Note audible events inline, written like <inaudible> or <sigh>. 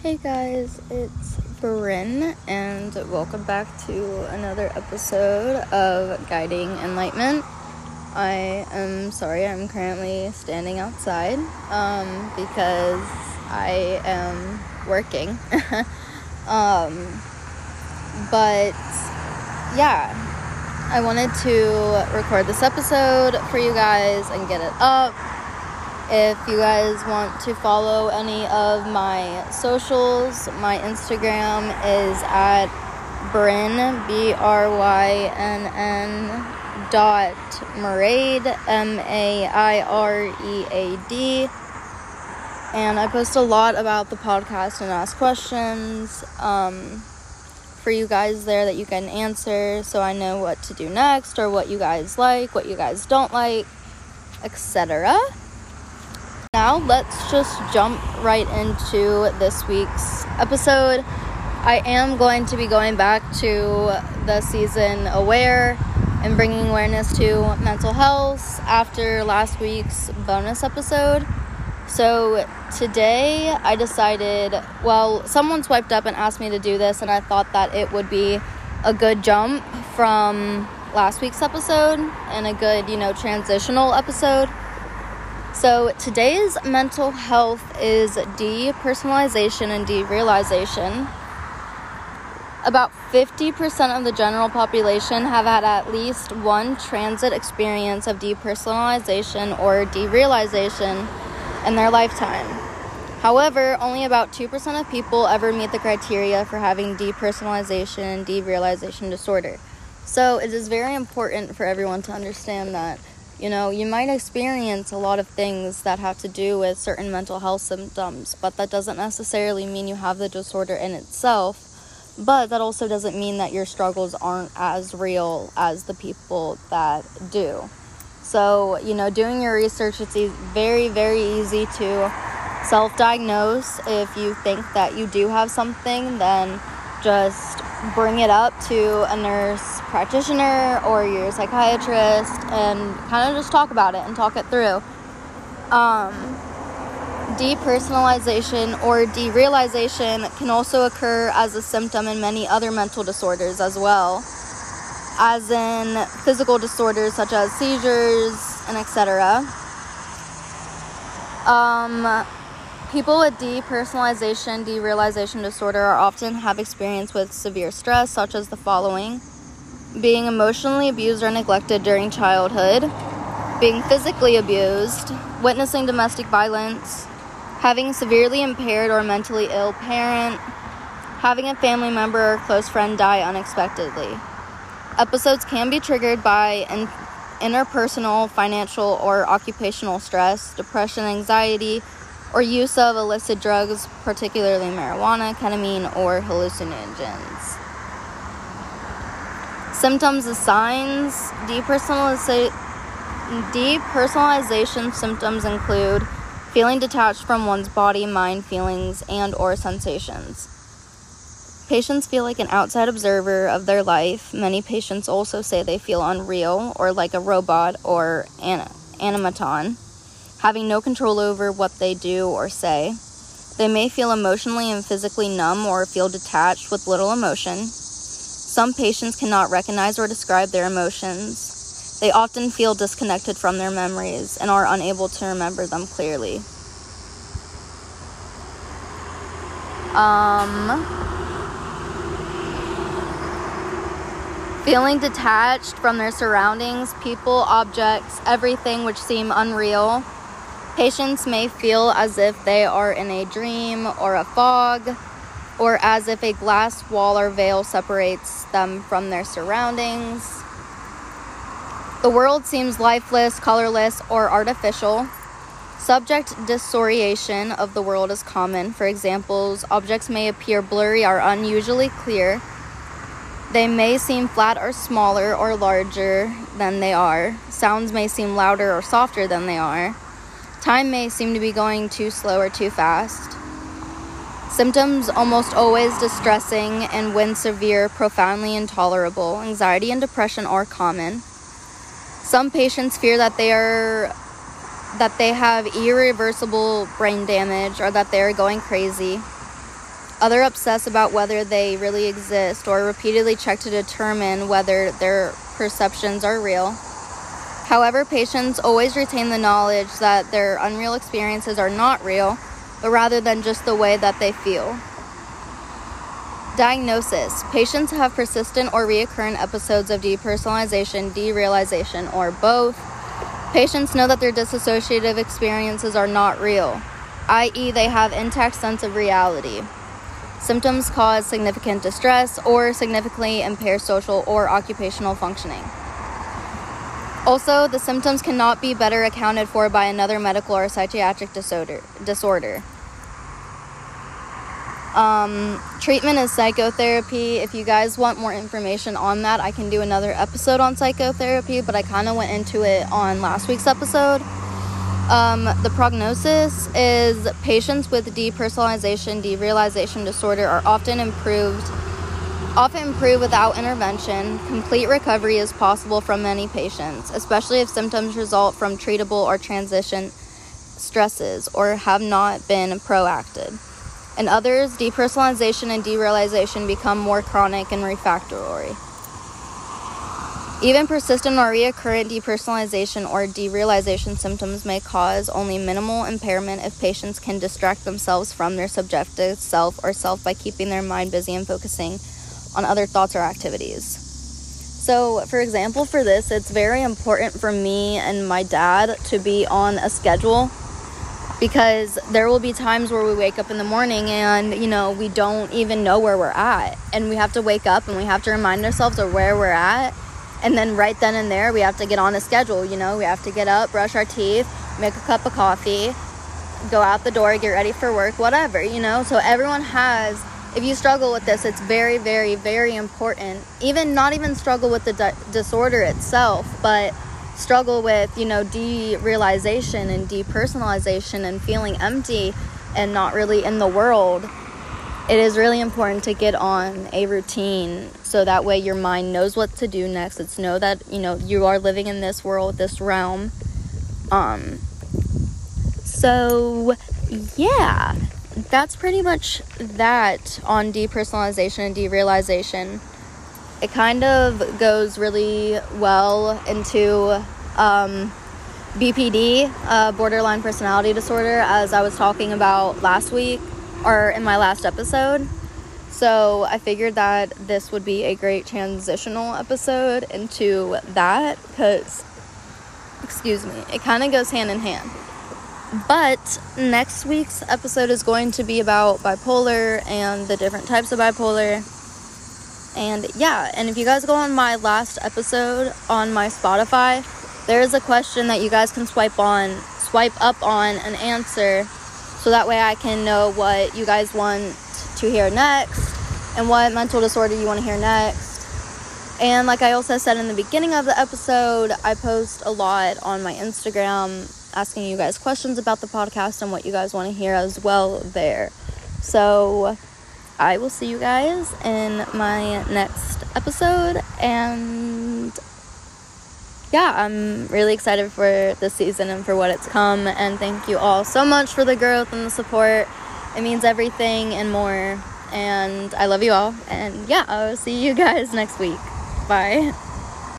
Hey guys, it's Bryn, and welcome back to another episode of Guiding Enlightenment. I am sorry, I'm currently standing outside um, because I am working. <laughs> um, but yeah, I wanted to record this episode for you guys and get it up if you guys want to follow any of my socials, my Instagram is at Bryn, B R Y N N dot Mairead, M A I R E A D. And I post a lot about the podcast and ask questions um, for you guys there that you can answer so I know what to do next or what you guys like, what you guys don't like, etc. Now, let's just jump right into this week's episode. I am going to be going back to the season Aware and bringing awareness to mental health after last week's bonus episode. So, today I decided, well, someone swiped up and asked me to do this, and I thought that it would be a good jump from last week's episode and a good, you know, transitional episode. So, today's mental health is depersonalization and derealization. About 50% of the general population have had at least one transit experience of depersonalization or derealization in their lifetime. However, only about 2% of people ever meet the criteria for having depersonalization and derealization disorder. So, it is very important for everyone to understand that you know, you might experience a lot of things that have to do with certain mental health symptoms, but that doesn't necessarily mean you have the disorder in itself. But that also doesn't mean that your struggles aren't as real as the people that do. So, you know, doing your research, it's very, very easy to self diagnose. If you think that you do have something, then just bring it up to a nurse practitioner or your psychiatrist and kind of just talk about it and talk it through. Um, depersonalization or derealization can also occur as a symptom in many other mental disorders as well, as in physical disorders such as seizures and etc. Um, People with depersonalization, derealization disorder are often have experience with severe stress, such as the following being emotionally abused or neglected during childhood, being physically abused, witnessing domestic violence, having severely impaired or mentally ill parent, having a family member or close friend die unexpectedly. Episodes can be triggered by in- interpersonal, financial, or occupational stress, depression, anxiety, or use of illicit drugs, particularly marijuana, ketamine, or hallucinogens. Symptoms and signs depersonaliza- depersonalization symptoms include feeling detached from one's body, mind, feelings, and or sensations. Patients feel like an outside observer of their life. Many patients also say they feel unreal or like a robot or an animaton having no control over what they do or say. They may feel emotionally and physically numb or feel detached with little emotion. Some patients cannot recognize or describe their emotions. They often feel disconnected from their memories and are unable to remember them clearly. Um, feeling detached from their surroundings, people, objects, everything which seem unreal Patients may feel as if they are in a dream or a fog, or as if a glass wall or veil separates them from their surroundings. The world seems lifeless, colorless, or artificial. Subject disorientation of the world is common. For examples, objects may appear blurry or unusually clear. They may seem flat or smaller or larger than they are. Sounds may seem louder or softer than they are. Time may seem to be going too slow or too fast. Symptoms almost always distressing and when severe, profoundly intolerable. Anxiety and depression are common. Some patients fear that they are that they have irreversible brain damage or that they are going crazy. Other obsess about whether they really exist or repeatedly check to determine whether their perceptions are real. However, patients always retain the knowledge that their unreal experiences are not real, but rather than just the way that they feel. Diagnosis Patients have persistent or recurrent episodes of depersonalization, derealization, or both. Patients know that their dissociative experiences are not real, i.e., they have intact sense of reality. Symptoms cause significant distress or significantly impair social or occupational functioning. Also, the symptoms cannot be better accounted for by another medical or psychiatric disorder. disorder. Um, treatment is psychotherapy. If you guys want more information on that, I can do another episode on psychotherapy, but I kind of went into it on last week's episode. Um, the prognosis is patients with depersonalization, derealization disorder are often improved, often improve without intervention. Complete recovery is possible from many patients, especially if symptoms result from treatable or transition stresses or have not been proactive. In others, depersonalization and derealization become more chronic and refractory. Even persistent or recurrent depersonalization or derealization symptoms may cause only minimal impairment if patients can distract themselves from their subjective self or self by keeping their mind busy and focusing on other thoughts or activities. So, for example, for this, it's very important for me and my dad to be on a schedule because there will be times where we wake up in the morning and you know we don't even know where we're at and we have to wake up and we have to remind ourselves of where we're at and then right then and there, we have to get on a schedule. You know, we have to get up, brush our teeth, make a cup of coffee, go out the door, get ready for work, whatever, you know. So everyone has, if you struggle with this, it's very, very, very important. Even not even struggle with the di- disorder itself, but struggle with, you know, derealization and depersonalization and feeling empty and not really in the world. It is really important to get on a routine so that way your mind knows what to do next. It's know that you know you are living in this world this realm. Um so yeah that's pretty much that on depersonalization and derealization it kind of goes really well into um, bpd uh, borderline personality disorder as i was talking about last week or in my last episode. So I figured that this would be a great transitional episode into that because, excuse me, it kind of goes hand in hand. But next week's episode is going to be about bipolar and the different types of bipolar. And yeah, and if you guys go on my last episode on my Spotify, there is a question that you guys can swipe on, swipe up on and answer so that way I can know what you guys want to hear next and what mental disorder you want to hear next. And like I also said in the beginning of the episode, I post a lot on my Instagram asking you guys questions about the podcast and what you guys want to hear as well there. So I will see you guys in my next episode and yeah, I'm really excited for this season and for what it's come. And thank you all so much for the growth and the support. It means everything and more. And I love you all. And yeah, I'll see you guys next week. Bye.